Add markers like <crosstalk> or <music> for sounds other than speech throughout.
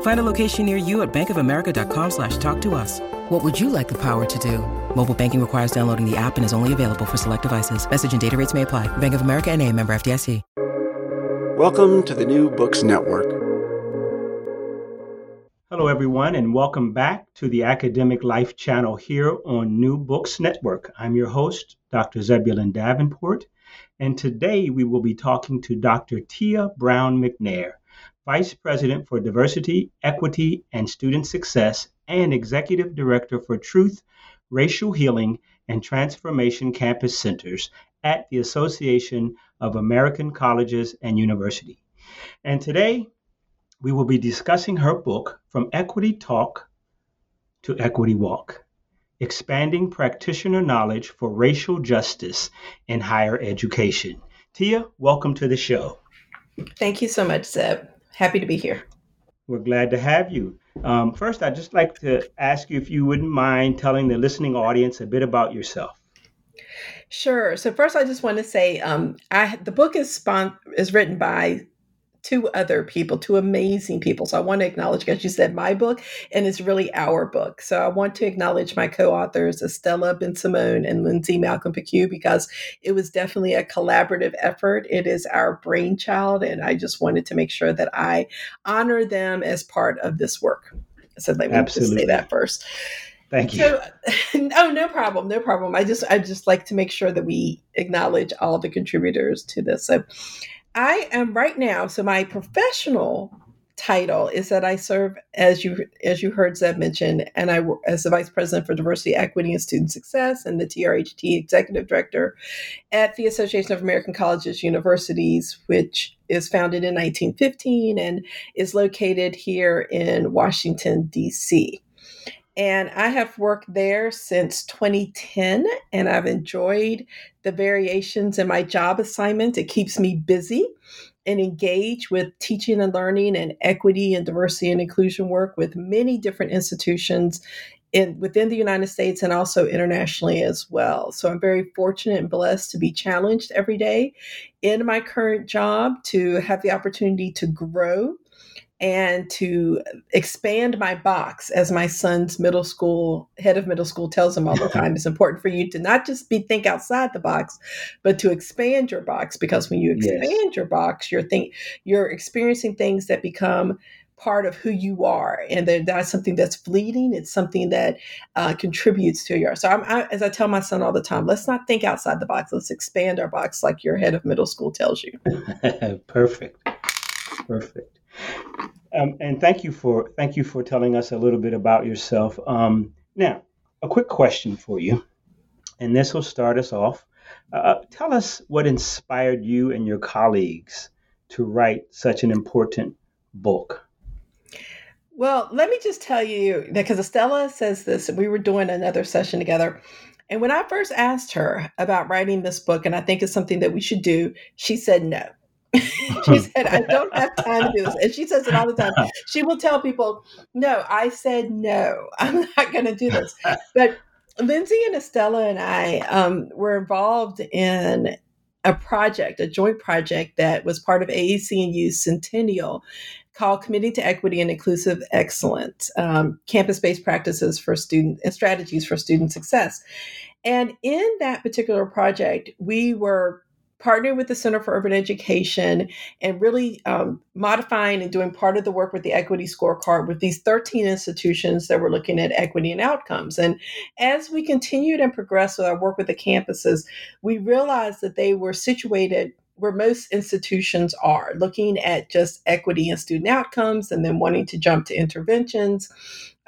Find a location near you at bankofamerica.com slash talk to us. What would you like the power to do? Mobile banking requires downloading the app and is only available for select devices. Message and data rates may apply. Bank of America and a member FDIC. Welcome to the New Books Network. Hello, everyone, and welcome back to the Academic Life channel here on New Books Network. I'm your host, Dr. Zebulon Davenport, and today we will be talking to Dr. Tia Brown McNair, Vice President for Diversity, Equity, and Student Success, and Executive Director for Truth, Racial Healing, and Transformation Campus Centers at the Association of American Colleges and University. And today we will be discussing her book, From Equity Talk to Equity Walk Expanding Practitioner Knowledge for Racial Justice in Higher Education. Tia, welcome to the show. Thank you so much, Zeb. Happy to be here. We're glad to have you. Um, first, I'd just like to ask you if you wouldn't mind telling the listening audience a bit about yourself. Sure. So first, I just want to say, um, I the book is spon- is written by two other people, two amazing people. So I want to acknowledge, because you said my book, and it's really our book. So I want to acknowledge my co-authors, Estela Bensimon and Lindsey Malcom-Piqueux, because it was definitely a collaborative effort. It is our brainchild, and I just wanted to make sure that I honor them as part of this work. So let me just say that first. Thank you. So, <laughs> oh, no problem, no problem. I just, I just like to make sure that we acknowledge all the contributors to this. So, I am right now. So my professional title is that I serve as you as you heard Zeb mention, and I as the vice president for diversity, equity, and student success, and the TRHT executive director at the Association of American Colleges Universities, which is founded in 1915 and is located here in Washington D.C. And I have worked there since 2010, and I've enjoyed the variations in my job assignment. It keeps me busy and engaged with teaching and learning and equity and diversity and inclusion work with many different institutions in within the United States and also internationally as well. So I'm very fortunate and blessed to be challenged every day in my current job to have the opportunity to grow and to expand my box as my son's middle school head of middle school tells him all the <laughs> time it's important for you to not just be think outside the box but to expand your box because when you expand yes. your box you're think you're experiencing things that become part of who you are and that that's something that's fleeting it's something that uh, contributes to your so I'm, I, as i tell my son all the time let's not think outside the box let's expand our box like your head of middle school tells you. <laughs> Perfect. Perfect um, and thank you for thank you for telling us a little bit about yourself. Um, now, a quick question for you, and this will start us off. Uh, tell us what inspired you and your colleagues to write such an important book. Well, let me just tell you because Estela says this, we were doing another session together. And when I first asked her about writing this book, and I think it's something that we should do, she said no. <laughs> she said, I don't have time to do this. And she says it all the time. <laughs> She will tell people, No, I said no, <laughs> I'm not going to do this. But Lindsey and Estela and I um, were involved in a project, a joint project that was part of AAC&U's Centennial called Committing to Equity and Inclusive Excellence um, Campus Based Practices for Student and Strategies for Student Success. And in that particular project, we were partnering with the Center for Urban Education and really um, modifying and doing part of the work with the equity scorecard with these 13 institutions that were looking at equity and outcomes. And as we continued and progressed with our work with the campuses, we realized that they were situated where most institutions are, looking at just equity and student outcomes and then wanting to jump to interventions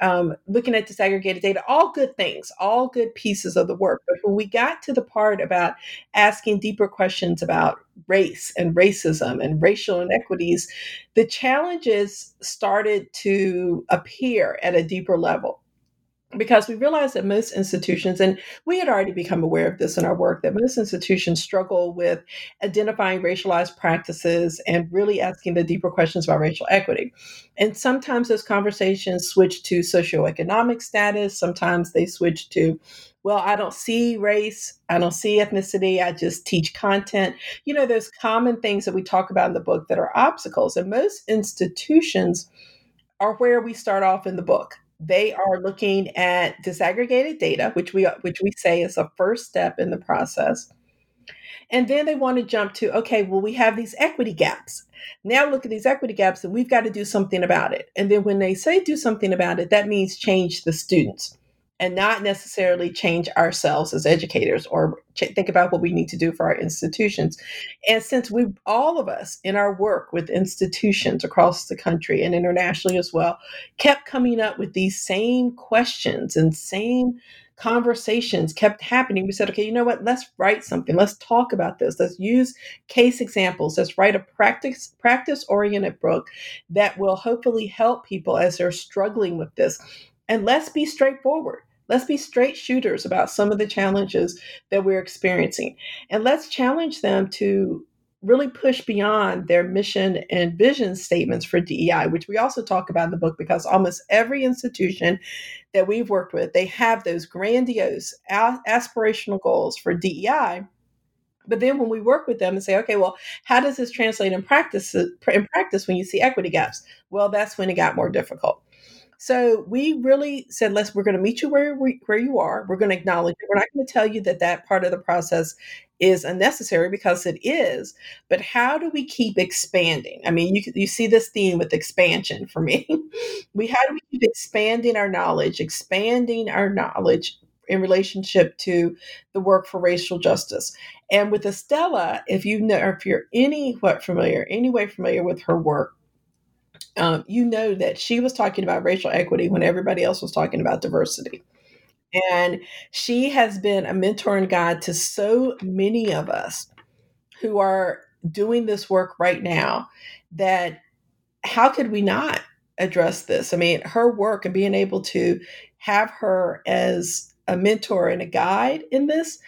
um, looking at disaggregated data, all good things, all good pieces of the work. But when we got to the part about asking deeper questions about race and racism and racial inequities, the challenges started to appear at a deeper level because we realized that most institutions, and we had already become aware of this in our work, that most institutions struggle with identifying racialized practices and really asking the deeper questions about racial equity. And sometimes those conversations switch to socioeconomic status, sometimes they switch to well, I don't see race, I don't see ethnicity, I just teach content. You know, those common things that we talk about in the book that are obstacles. And most institutions are where we start off in the book they are looking at disaggregated data, mm-hmm. which we which we say is a first step in the process. And then they want to jump to, okay, well, we have these equity gaps. Now look at these equity gaps and we've got to do something about it. And then when they say do something about it, that means change the students and not necessarily change ourselves as educators or ch- think about what we need to do for our institutions. And since we, all of us in our work with institutions across the country and internationally as well, kept coming up with these same questions and same conversations kept happening. We said, okay, you know what? Let's write something. Let's talk about this. Let's use case examples. Let's write a practice practice oriented book that will hopefully help people as they're struggling with this. And let's be straightforward. Let's be straight shooters about some of the challenges that we're experiencing. And let's challenge them to really push beyond their mission and vision statements for DEI, which we also talk about in the book because almost every institution that we've worked with, they have those grandiose aspirational goals for DEI. But then when we work with them and say, okay, well, how does this translate in practice in practice when you see equity gaps? Well, that's when it got more difficult. So we really said, let's, we're going to meet you where, we, where you are. We're going to acknowledge it. We're not going to tell you that that part of the process is unnecessary because it is. But how do we keep expanding? I mean, you, you see this theme with expansion for me. <laughs> we, how do we keep expanding our knowledge, expanding our knowledge in relationship to the work for racial justice. And with Estela, if you know, if you're any what familiar, any way familiar with her work, um, you know that she was talking about racial equity when everybody else was talking about diversity. And she has been a mentor and guide to so many of us who are doing this work right now that how could we not address this? I mean, her work and being able to have her as a mentor and a guide in this,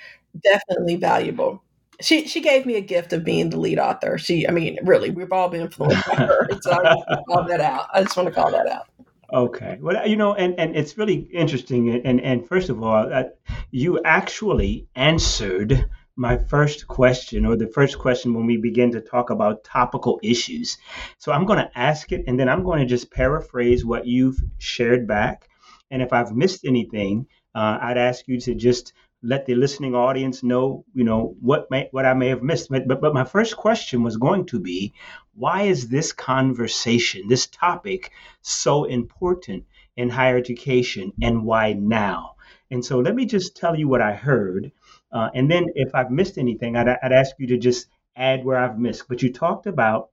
definitely valuable she she gave me a gift of being the lead author. She, I mean, really, we've all been influenced by her. <laughs> So I want to call that out. I just want to call that out. Okay. Well, you know, and, and it's really interesting. And, and first of all, uh, you actually answered my first question or the first question when we begin to talk about topical issues. So I'm going to ask it and then I'm going to just paraphrase what you've shared back. And if I've missed anything, uh, I'd ask you to just let the listening audience know, you know, what may, what I may have missed. But, but but my first question was going to be, why is this conversation, this topic, so important in higher education, and why now? And so let me just tell you what I heard, uh, and then if I've missed anything, I'd, I'd ask you to just add where I've missed. But you talked about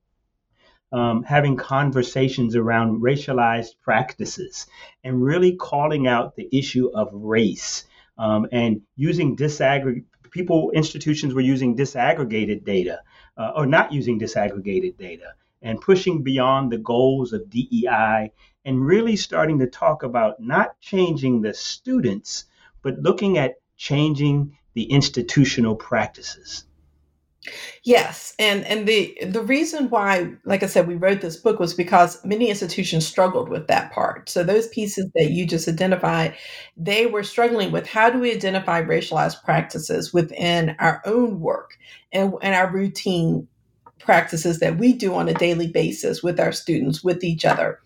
um, having conversations around racialized practices and really calling out the issue of race um, and using disaggregate people institutions were using disaggregated data uh, or not using disaggregated data and pushing beyond the goals of DEI and really starting to talk about not changing the students but looking at changing the institutional practices. Yes, and and the the reason why, like I said, we wrote this book was because many institutions struggled with that part. So those pieces that you just identified, they were struggling with how do we identify racialized practices within our own work and, and our routine practices that we do on a daily basis with our students, with each other.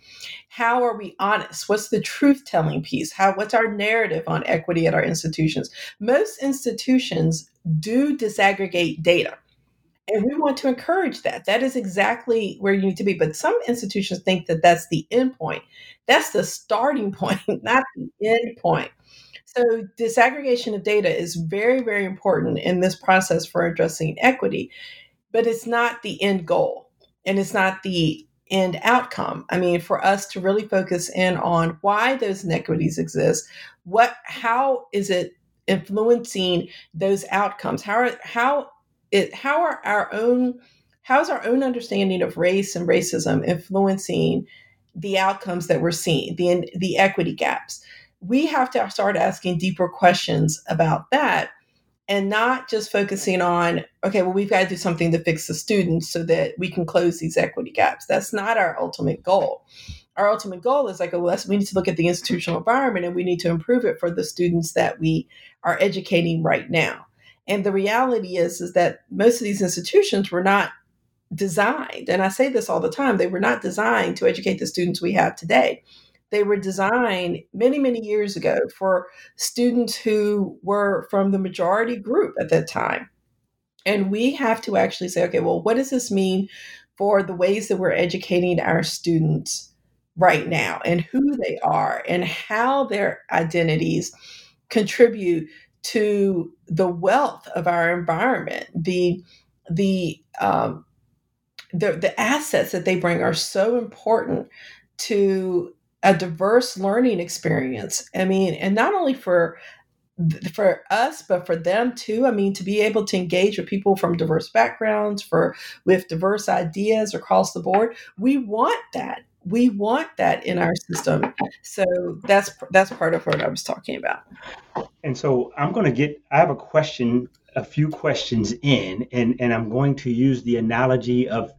How are we honest? What's the truth telling piece? How what's our narrative on equity at our institutions? Most institutions do disaggregate data. And we want to encourage that. That is exactly where you need to be. But some institutions think that that's the end point. That's the starting <laughs> point, not the end point. So, disaggregation of data is very, very important in this process for addressing equity, but it's not the end goal and it's not the end outcome. I mean, for us to really focus in on why those inequities exist, what, how is it influencing those outcomes? How are, how it, how are our own, how's our own understanding of race and racism influencing the outcomes that we're seeing, the the equity gaps? we have to start asking deeper questions about that and not just focusing on okay well we've got to do something to fix the students so that we can close these equity gaps. That's not our ultimate goal. Our ultimate goal is like well, we need to look at the institutional environment and we need to improve it for the students that we are educating right now and the reality is is that most of these institutions were not designed and i say this all the time they were not designed to educate the students we have today they were designed many, many years ago for students who were from the majority group at that time. And we have to actually say, okay, well, what does this mean for the ways that we're educating our students right now and who they are and how their identities contribute to the wealth of our environment, the the um, the, the assets that they bring are so important to a diverse learning experience. I mean, and not only for for us but for them too. I mean to be able to engage with people from diverse backgrounds for with diverse ideas across the board we want that we want that in our system so that's that's part of what i was talking about and so i'm going to get i have a question a few questions in and and i'm going to use the analogy of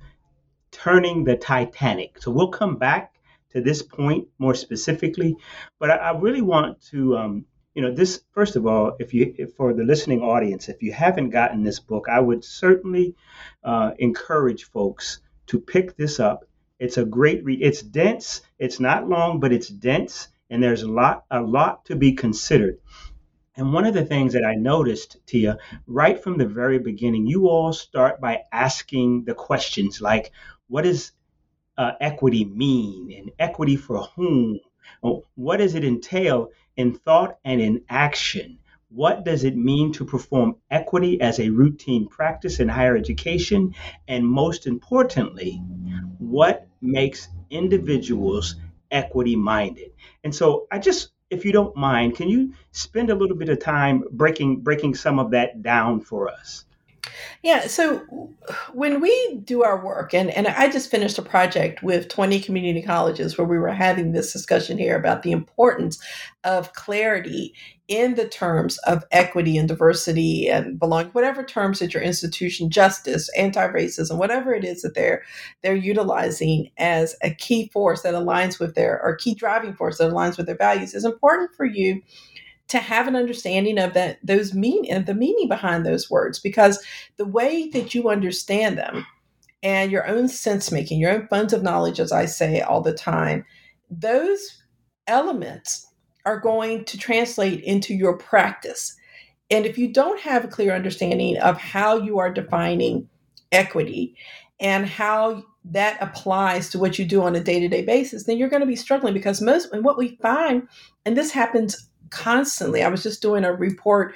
turning the titanic so we'll come back to this point more specifically, but I, I really want to, um, you know, this first of all, if you if for the listening audience, if you haven't gotten this book, I would certainly uh, encourage folks to pick this up. It's a great read. It's dense. It's not long, but it's dense, and there's a lot a lot to be considered. And one of the things that I noticed, Tia, right from the very beginning, you all start by asking the questions like, what is uh, equity mean and equity for whom? What does it entail in thought and in action? What does it mean to perform equity as a routine practice in higher education? And most importantly, what makes individuals equity minded? And so I just if you don't mind, can you spend a little bit of time breaking breaking some of that down for us? Yeah, so when we do our work, and, and I just finished a project with 20 community colleges where we were having this discussion here about the importance of clarity in the terms of equity and diversity and belonging, whatever terms that your institution, justice, anti-racism, whatever it is that they're they're utilizing as a key force that aligns with their or key driving force that aligns with their values is important for you to have an understanding of that those mean and the meaning behind those words because the way that you understand them and your own sense making your own funds of knowledge as i say all the time those elements are going to translate into your practice. And if you don't have a clear understanding of how you are defining equity and how that applies to what you do on a day-to-day basis then you're going to be struggling because most and what we find and this happens constantly. I was just doing a report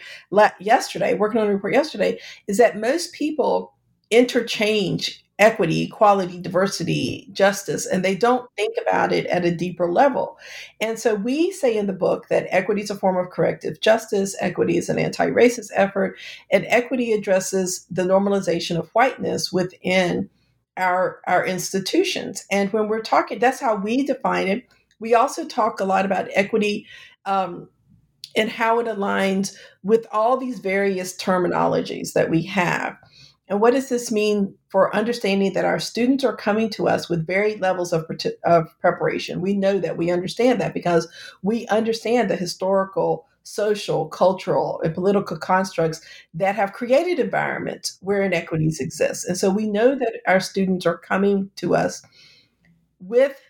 yesterday, working on a report yesterday, is that most people interchange equity, equality, diversity, justice, and they don't think about it at a deeper level. And so we say in the book that equity is a form of corrective justice, equity is an anti racist effort, and equity addresses the normalization of whiteness within our, our institutions. And when we're talking, that's how we define it. We also talk a lot about equity um, and how it aligns with all these various terminologies that we have. And what does this mean for understanding that our students are coming to us with varied levels of, of preparation? We know that we understand that because we understand the historical social, cultural, and political constructs that have created environments where inequities exist. And so we know that our students are coming to us with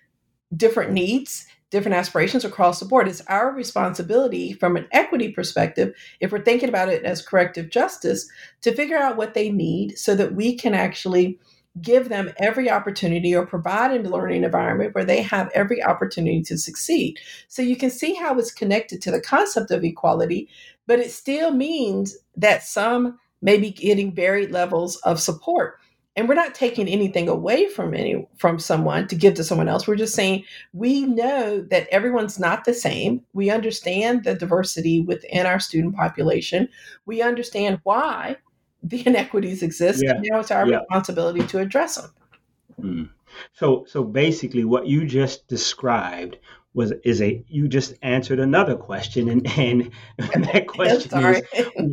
different needs, different aspirations across the board. It's our responsibility from an equity perspective, if we're thinking about it as corrective justice, to figure out what they need so that we can actually give them every opportunity or provide a learning environment where they have every opportunity to succeed. So you can see how it's connected to the concept of equality, but it still means that some may be getting varied levels of support. And we're not taking anything away from any from someone to give to someone else. We're just saying we know that everyone's not the same. We understand the diversity within our student population. We understand why the <laughs> inequities exist. Yeah. And now it's our yeah. responsibility to address them. Mm. So, so basically, what you just described was is a you just answered another question, and and <laughs> that <laughs> question is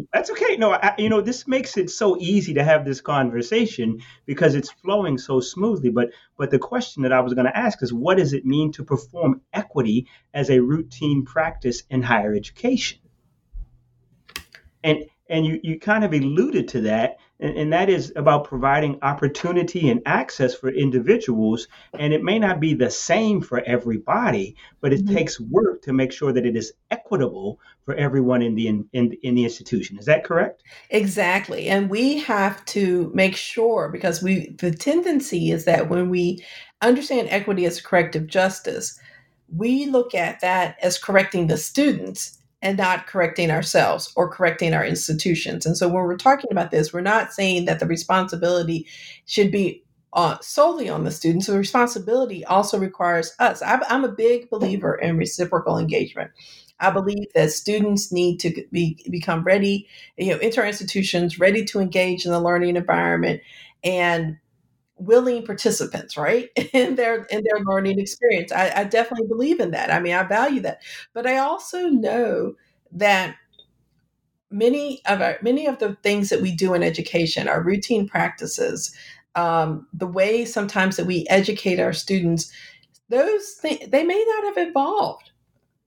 <laughs> that's okay. No, I, you know this makes it so easy to have this conversation because it's flowing so smoothly. But but the question that I was going to ask is, what does it mean to perform equity as a routine practice in higher education? And and you, you kind of alluded to that, and, and, that is about providing opportunity and access for individuals. And it may not be the same for everybody, but it mm-hmm. takes work to make sure that it is equitable for everyone in the in, in, in the institution. Is that correct? Exactly. And we have to make sure because we the tendency is that when we understand equity as corrective justice, we look at that as correcting the students and not correcting ourselves or correcting our institutions. And so when we're talking about this, we're not saying that the responsibility should be uh, solely on the students. The responsibility also requires us. I'm, I'm a big believer in reciprocal engagement. I believe that students need to be become ready, you know, enter institutions ready to engage in the learning environment and willing participants, right, <laughs> in their in their learning experience. I, I definitely believe in that. I mean, I value that, but I also know that many of our many of the things that we do in education, our routine practices, um, the way sometimes that we educate our students, those things they may not have evolved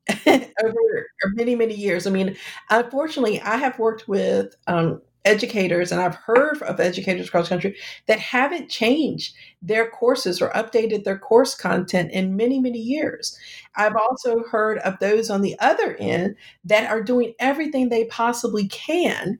<laughs> over many many years. I mean, unfortunately, I have worked with um, educators, and I've heard of educators across country that haven't changed their courses or updated their course content in many, many years. I've also heard of those on the other end that are doing everything they possibly can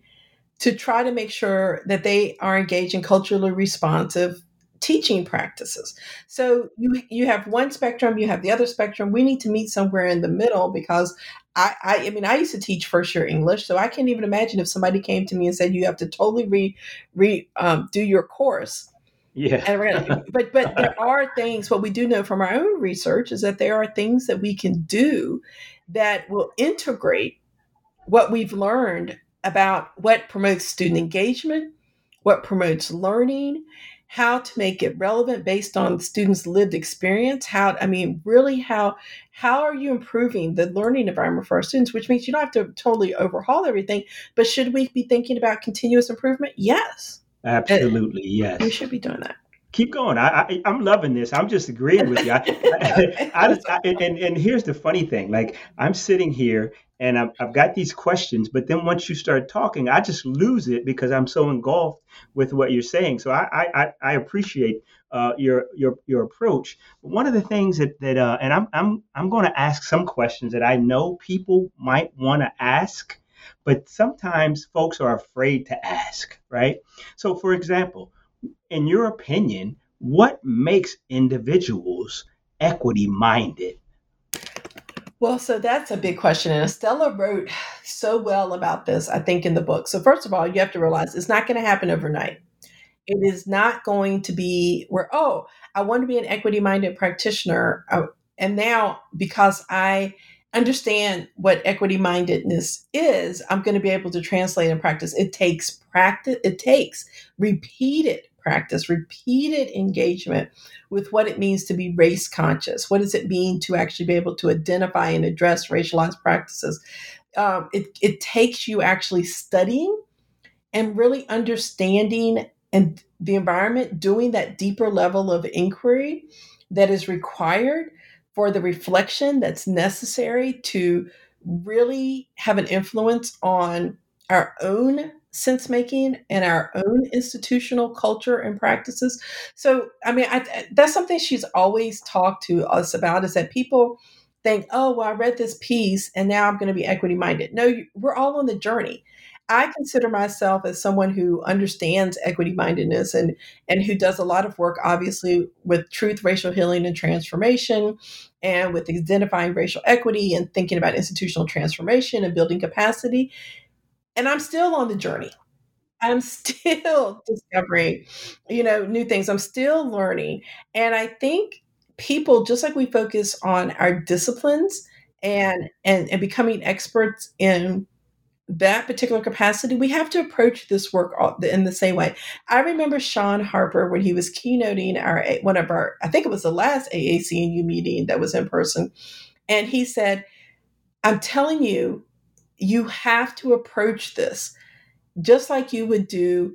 to try to make sure that they are engaging culturally responsive teaching practices. So you you have one spectrum, you have the other spectrum. We need to meet somewhere in the middle because I, I, I mean I used to teach first year English, so I can't even imagine if somebody came to me and said you have to totally re re um, do your course. Yeah. Gonna, but but there are things. What we do know from our own research is that there are things that we can do that will integrate what we've learned about what promotes student engagement, what promotes learning, how to make it relevant based on students' lived experience. How, I mean, really, how how are you improving the learning environment for our students? Which means you don't have to totally overhaul everything, but should we be thinking about continuous improvement? Yes, absolutely, yes. We should be doing that keep going. I, I am loving this. I'm just agreeing with you. I, I, I, and and here's the funny thing. Like I'm sitting here and I've, I've got these questions, but then once you start talking, I just lose it because I'm so engulfed with what you're saying. So I I, I appreciate uh, your your your approach. One of the things that that uh, and I'm I'm I'm going to ask some questions that I know people might want to ask, but sometimes folks are afraid to ask. Right. So for example, in your opinion, what makes individuals equity minded? Well, so that's a big question. And Estela wrote so well about this, I think, in the book. So, first of all, you have to realize it's not going to happen overnight. It is not going to be where, oh, I want to be an equity minded practitioner. Uh, and now, because I understand what equity mindedness is, I'm going to be able to translate and practice. It takes practice, it takes repeated practice, repeated engagement with what it means to be race conscious. What does it mean to actually be able to identify and address racialized practices? Um, it, it takes you actually studying and really understanding and the environment, doing that deeper level of inquiry that is required for the reflection that's necessary to really have an influence on our own sense making and our own institutional culture and practices. So, I mean, I, that's something she's always talked to us about is that people think, oh, well, I read this piece and now I'm going to be equity minded. No, we're all on the journey. I consider myself as someone who understands equity mindedness and and who does a lot of work obviously with truth racial healing and transformation and with identifying racial equity and thinking about institutional transformation and building capacity and I'm still on the journey. I'm <laughs> still discovering, you know, new things. I'm still learning. And I think people, just like we focus on our disciplines and and, and becoming experts in that particular capacity, we have to approach this work in the same way. I remember Shaun Harper when he was keynoting our one of our, I think it was the last AAC&U meeting that was in person, and he said, "I'm telling you, you have to approach this just like you would do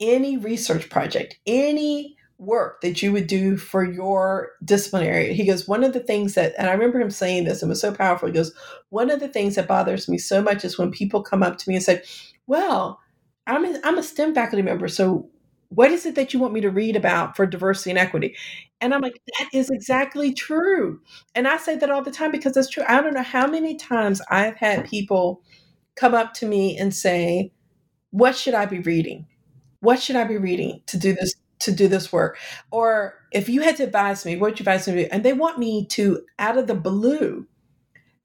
any research project, any work that you would do for your disciplinary. He goes, one of the things that, and I remember him saying this, and was so powerful. He goes, one of the things that bothers me so much is when people come up to me and say, well, I'm a, I'm a STEM faculty member, so what is it that you want me to read about for diversity and equity? And I'm like, that is exactly true. And I say that all the time because that's true. I don't know how many times I've had people come up to me and say, what should I be reading? What should I be reading to do this to do this work? Or if you had to advise me, what would you advise me? To do? And they want me to, out of the blue,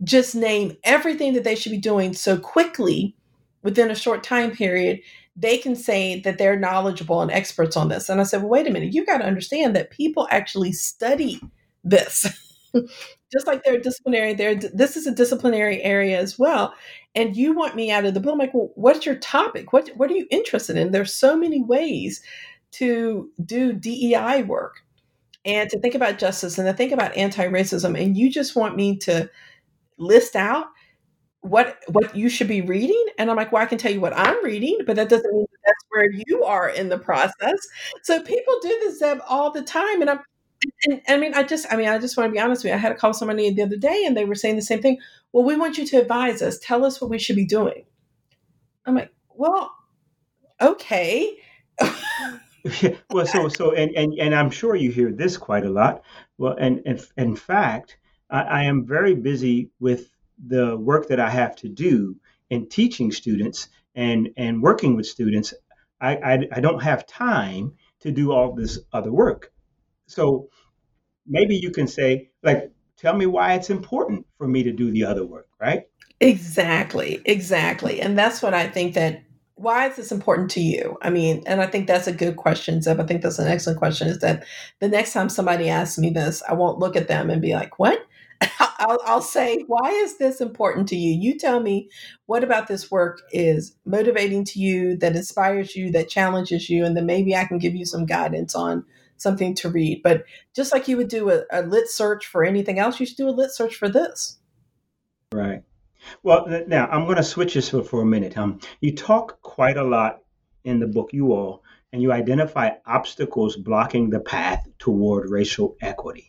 just name everything that they should be doing so quickly within a short time period they can say that they're knowledgeable and experts on this. And I said, well, wait a minute, you got to understand that people actually study this. <laughs> Just like they're disciplinary, they're, this is a disciplinary area as well. And you want me out of the blue. I'm like, well, what's your topic? What, what are you interested in? There's so many ways to do DEI work and to think about justice and to think about anti-racism. And you just want me to list out what what you should be reading and i'm like well i can tell you what i'm reading but that doesn't mean that that's where you are in the process. So people do this Zeb, all the time and i'm and, and, i mean i just i mean i just want to be honest with you i had to call somebody the other day and they were saying the same thing well we want you to advise us. Tell us what we should be doing. I'm like well okay. <laughs> Well so so and, and and i'm sure you hear this quite a lot. Well and, and in fact I, I am very busy with the work that I have to do in teaching students and and working with students, I, I, I don't have time to do all this other work. So maybe you can say, like, tell me why it's important for me to do the other work, right? Exactly, exactly. And that's what I think that why is this important to you? I mean, and I think that's a good question, Zeb. I think that's an excellent question. Is that the next time somebody asks me this, I won't look at them and be like, what? <laughs> I'll, I'll, say, why is this important to you? You tell me what about this work is motivating to you, that inspires you, that challenges you, and then maybe I can give you some guidance on something to read. But just like you would do a, a lit search for anything else, you should do a lit search for this. Right. Well, now I'm going to switch this for, for a minute. Um, you talk quite a lot in the book, you all, and you identify obstacles blocking the path toward racial equity.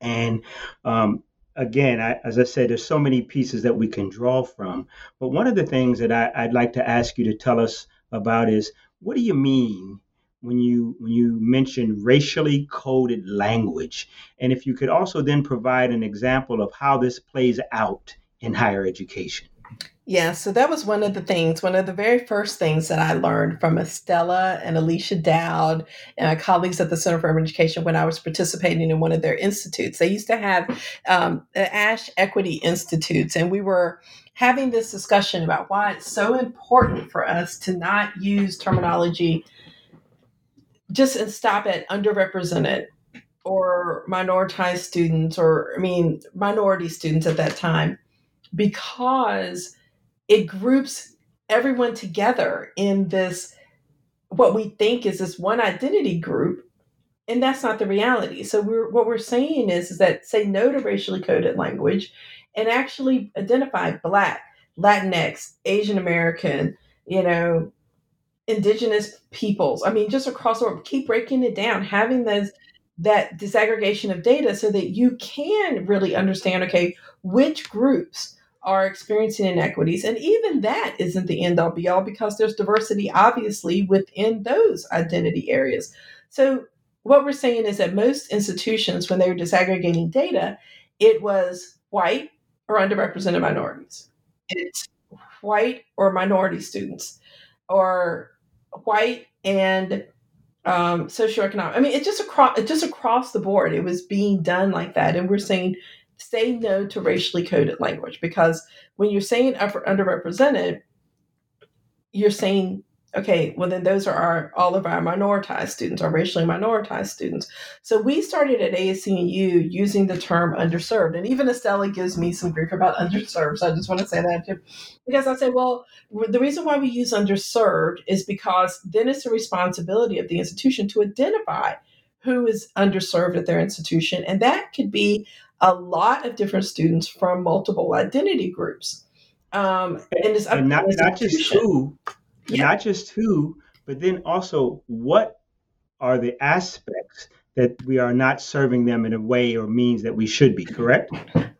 And um, again, I, as I said, there's so many pieces that we can draw from. But one of the things that I, I'd like to ask you to tell us about is what do you mean when you when you mention racially coded language and if you could also then provide an example of how this plays out in higher education yeah, so that was one of the things, one of the very first things that I learned from Estela and Alicia Dowd and my colleagues at the Center for Urban Education when I was participating in one of their institutes. They used to have um, ASH Equity Institutes, and we were having this discussion about why it's so important for us to not use terminology just and stop at underrepresented or minoritized students, or I mean, minority students at that time, because it groups everyone together in this what we think is this one identity group and that's not the reality. So we're what we're saying is, is that say no to racially coded language and actually identify black latinx asian american you know indigenous peoples. I mean just across the board keep breaking it down having those that disaggregation of data so that you can really understand okay which groups are experiencing inequities. And even that isn't the end all be all because there's diversity, obviously, within those identity areas. So, what we're saying is that most institutions, when they were disaggregating data, it was white or underrepresented minorities. It's white or minority students, or white and um, socioeconomic. I mean, it just across it just across the board. It was being done like that, and we're saying say no to racially coded language because when you're saying upper, underrepresented, you're saying okay, well then those are our all of our minoritized students, our racially minoritized students. So we started at ASCU using the term underserved, and even Estela gives me some grief about <laughs> underserved. So I just want to say that too, because I say, well, the reason why we use underserved is because then it's the responsibility of the institution to identify who is underserved at their institution, and that could be a lot of different students from multiple identity groups. Um, and, and not, not just who, yeah. not just who, but then also what are the aspects that we are not serving them in a way or means that we should be, correct?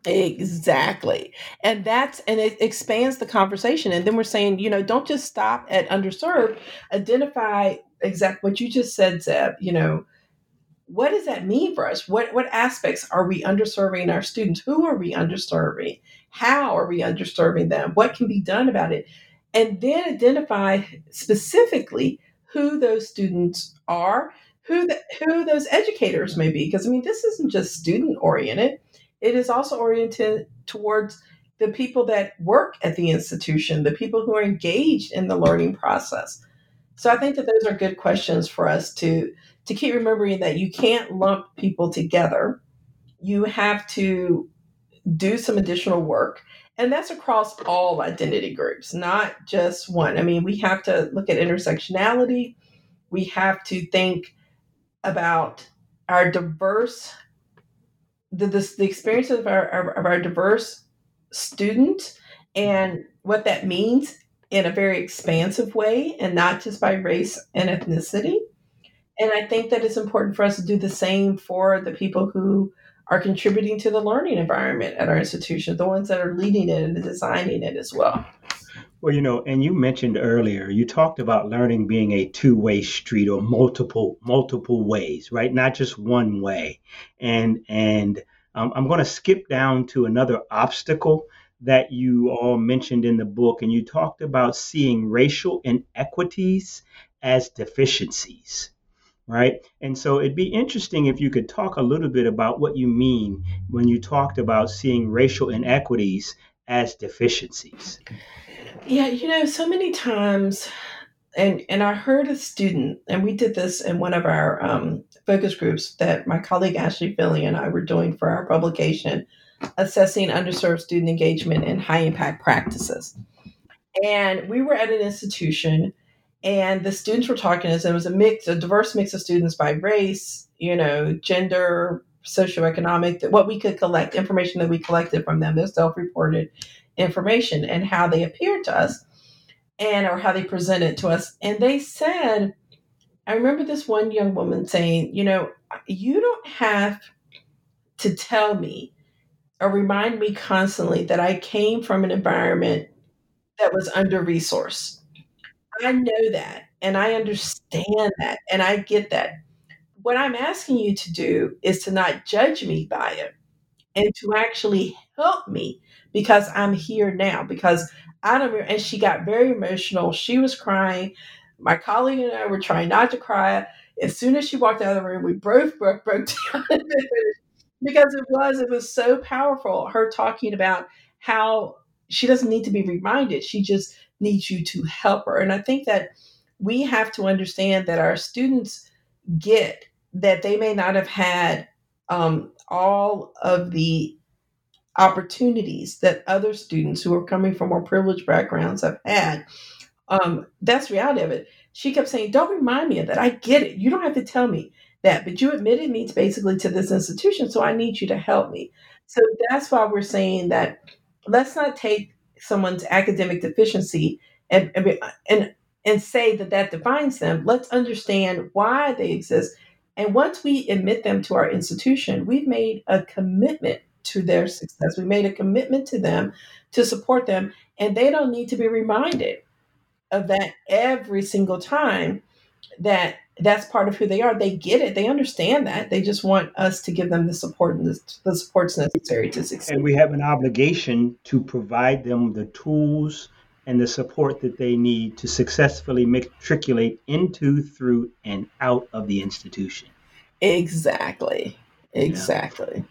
Exactly. And that's and it expands the conversation. And then we're saying, you know, don't just stop at underserved, identify exact what you just said, Zeb, you know, what does that mean for us? What what aspects are we underserving our students? Who are we underserving? How are we underserving them? What can be done about it? And then identify specifically who those students are, who the, who those educators may be. Because I mean, this isn't just student oriented; it is also oriented towards the people that work at the institution, the people who are engaged in the learning process. So I think that those are good questions for us to to keep remembering that you can't lump people together. You have to do some additional work. And that's across all identity groups, not just one. I mean, we have to look at intersectionality. We have to think about our diverse, the, the, the experiences of our, of our diverse students and what that means in a very expansive way and not just by race and ethnicity. And I think that it's important for us to do the same for the people who are contributing to the learning environment at our institution, the ones that are leading it and designing it as well. Well, you know, and you mentioned earlier, you talked about learning being a two-way street or multiple multiple ways, right? Not just one way. And and um, I'm going to skip down to another obstacle that you all mentioned in the book, and you talked about seeing racial inequities as deficiencies right? And so it'd be interesting if you could talk a little bit about what you mean when you talked about seeing racial inequities as deficiencies. Yeah, you know, so many times, and and I heard a student, and we did this in one of our um, focus groups that my colleague Ashley Finley and I were doing for our publication, assessing underserved student engagement in high impact practices. And we were at an institution and the students were talking as it was a mix, a diverse mix of students by race, you know, gender, socioeconomic, what we could collect, information that we collected from them, their self-reported information and how they appeared to us and or how they presented to us. And they said, I remember this one young woman saying, you know, you don't have to tell me or remind me constantly that I came from an environment that was under resourced I know that and I understand that and I get that. What I'm asking you to do is to not judge me by it and to actually help me because I'm here now. Because I don't, and she got very emotional. She was crying. My colleague and I were trying not to cry. As soon as she walked out of the room, we both broke, broke <laughs> down because it was, it was so powerful. Her talking about how she doesn't need to be reminded. She just needs you to help her. And I think that we have to understand that our students get that they may not have had um, all of the opportunities that other students who are coming from more privileged backgrounds have had. Um, that's reality of it. She kept saying, "Don't remind me of that. I get it. You don't have to tell me that, but you admitted me to basically to this institution, so I need you to help me." So that's why we're saying that let's not take someone's academic deficiency and, and and say that that defines them let's understand why they exist and once we admit them to our institution we've made a commitment to their success. We made a commitment to them to support them, and they don't need to be reminded of that every single time that that's part of who they are. They get it. They understand that. They just want us to give them the support and the, the supports necessary to succeed. And we have an obligation to provide them the tools and the support that they need to successfully matriculate into, through, and out of the institution. Exactly. Exactly. Yeah.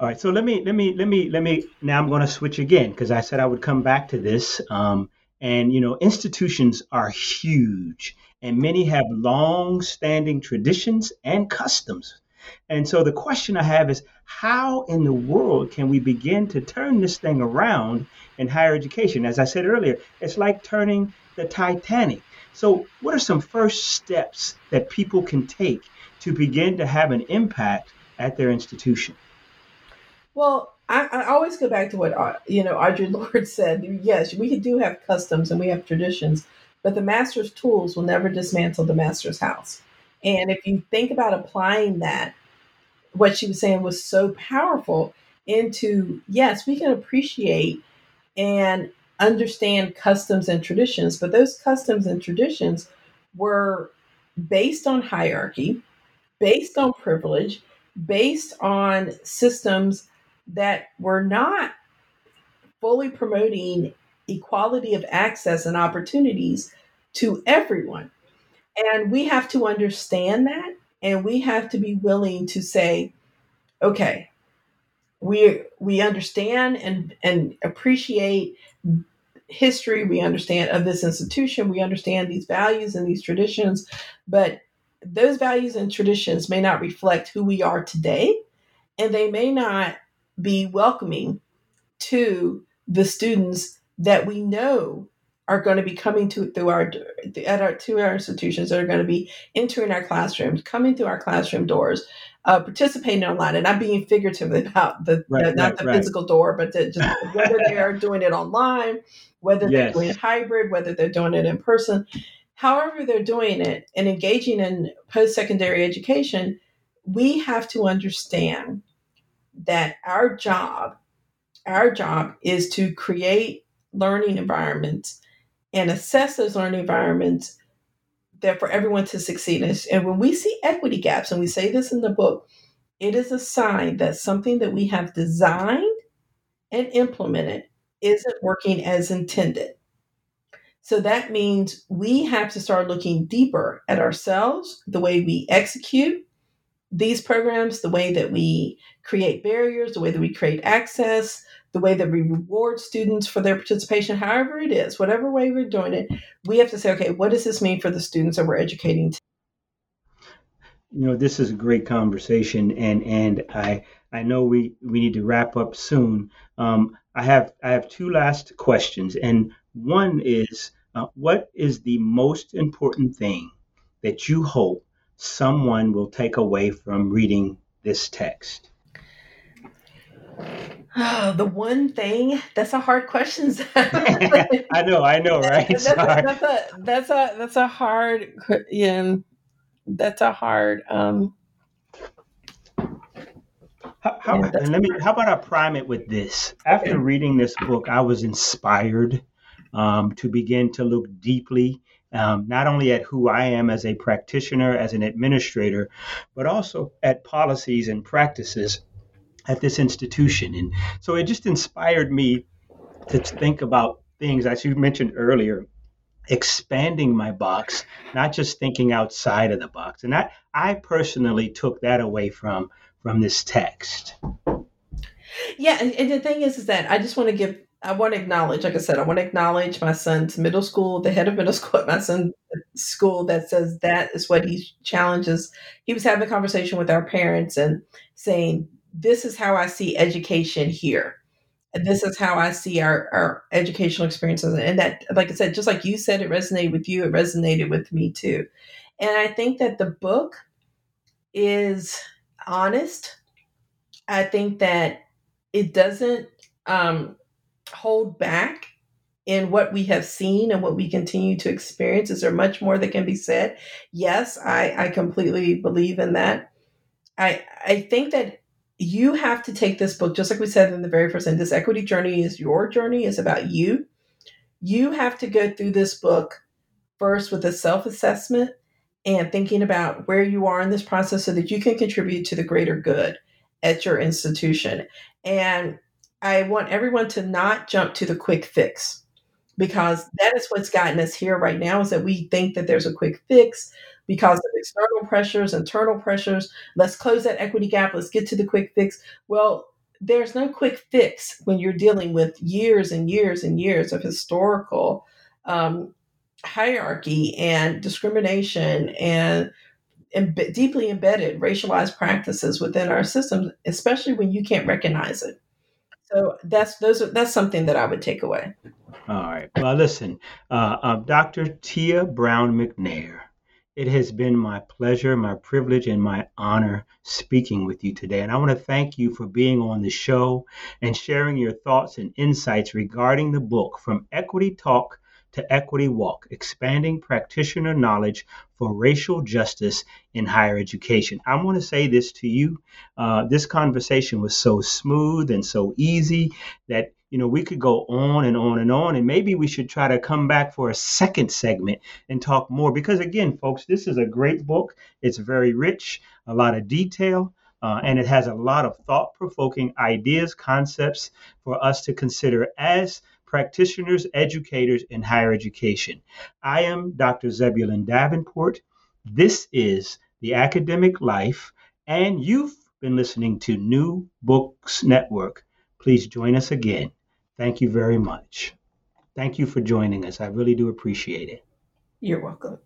All right. So let me let me let me let me now I'm going to switch again because I said I would come back to this. Um, and you know, institutions are huge, and many have long-standing traditions and customs. And so the question I have is, how in the world can we begin to turn this thing around in higher education? As I said earlier, it's like turning the Titanic. So, what are some first steps that people can take to begin to have an impact at their institution? Well, I, I always go back to what uh, you know Audre Lorde <laughs> said. Yes, we do have customs and we have traditions, but the master's tools will never dismantle the master's house. And if you think about applying that, what she was saying was so powerful into yes, we can appreciate and understand customs and traditions, but those customs and traditions were based on hierarchy, based on privilege, based on systems that were not fully promoting equality of access and opportunities to everyone. And we have to understand that and we have to be willing to say, okay, we we understand and and appreciate history, we understand of this institution, we understand these values and these traditions, but those values and traditions may not reflect who we are today and they may not be welcoming to the students that we know are going to be coming to through our at our to our institutions that are going to be entering our classrooms, coming through our classroom doors, uh, participating online, and I'm being figurative about the, right, not right, the right. physical door, but the, just <laughs> whether they are doing it online, whether yes. they're doing it hybrid, whether they're doing it in person, however they're doing it, and engaging in post secondary education, we have to understand that our job, our job is to create learning environments and assess those learning environments that for everyone to succeed. And when we see equity gaps, and we say this in the book, it is a sign that something that we have designed and implemented isn't working as intended. So that means we have to start looking deeper at ourselves, the way we execute, these programs, the way that we create barriers, the way that we create access, the way that we reward students for their participation, however it is, whatever way we're doing it, we have to say, okay, what does this mean for the students that we're educating? You know, this is a great conversation, and and I I know we we need to wrap up soon. Um, I have I have two last questions, and one is, uh, what is the most important thing that you hope someone will take away from reading this text? Oh, <gasps> the one thing that's a hard question. <laughs> I know, I know, right? That's, a, that's a that's a that's a hard yeah, that's a hard um how, how, yeah, let me how about I prime it with this? After okay. reading this book, I was inspired um, to begin to look deeply um, not only at who I am as a practitioner, as an administrator, but also at policies and practices at this institution. And so it just inspired me to think about things, as you mentioned earlier, expanding my box, not just thinking outside of the box. And I, I personally took that away from from this text. Yeah, and, and the thing is, is that I just want to give I want to acknowledge, like I said, I want to acknowledge my son's middle school, the head of middle <laughs> school at my son's school that says that is what he challenges. He was having a conversation with our parents and saying, This is how I see education here. And this is how I see our, our educational experiences. And that, like I said, just like you said, it resonated with you, it resonated with me too. And I think that the book is honest. I think that it doesn't um, hold back in what we have seen and what we continue to experience? Is there much more that can be said? Yes, I, I completely believe in that. I I think that you have to take this book, just like we said in the very first end, this equity journey is your journey, is about you. You have to go through this book first with a self assessment and thinking about where you are in this process so that you can contribute to the greater good at your institution. And I want everyone to not jump to the quick fix because that is what's gotten us here right now is that we think that there's a quick fix because of external pressures, internal pressures. Let's close that equity gap. Let's get to the quick fix. Well, there's no quick fix when you're dealing with years and years and years of historical um, hierarchy and discrimination and Im- deeply embedded racialized practices within our systems, especially when you can't recognize it. So that's those are, that's something that I would take away. All right. Well, listen, uh, uh, Dr. Tia Brown McNair. It has been my pleasure, my privilege, and my honor speaking with you today. And I want to thank you for being on the show and sharing your thoughts and insights regarding the book From Equity Talk to Equity Walk Expanding Practitioner Knowledge for Racial Justice in Higher Education. I want to say this to you. Uh, this conversation was so smooth and so easy that you know, we could go on and on and on, and maybe we should try to come back for a second segment and talk more. Because again, folks, this is a great book. It's very rich, a lot of detail, uh, and it has a lot of thought provoking ideas, concepts for us to consider as practitioners, educators in higher education. I am Dr. Zebulon Davenport. This is The Academic Life, and you've been listening to New Books Network. Please join us again. Thank you very much. Thank you for joining us. I really do appreciate it. You're welcome.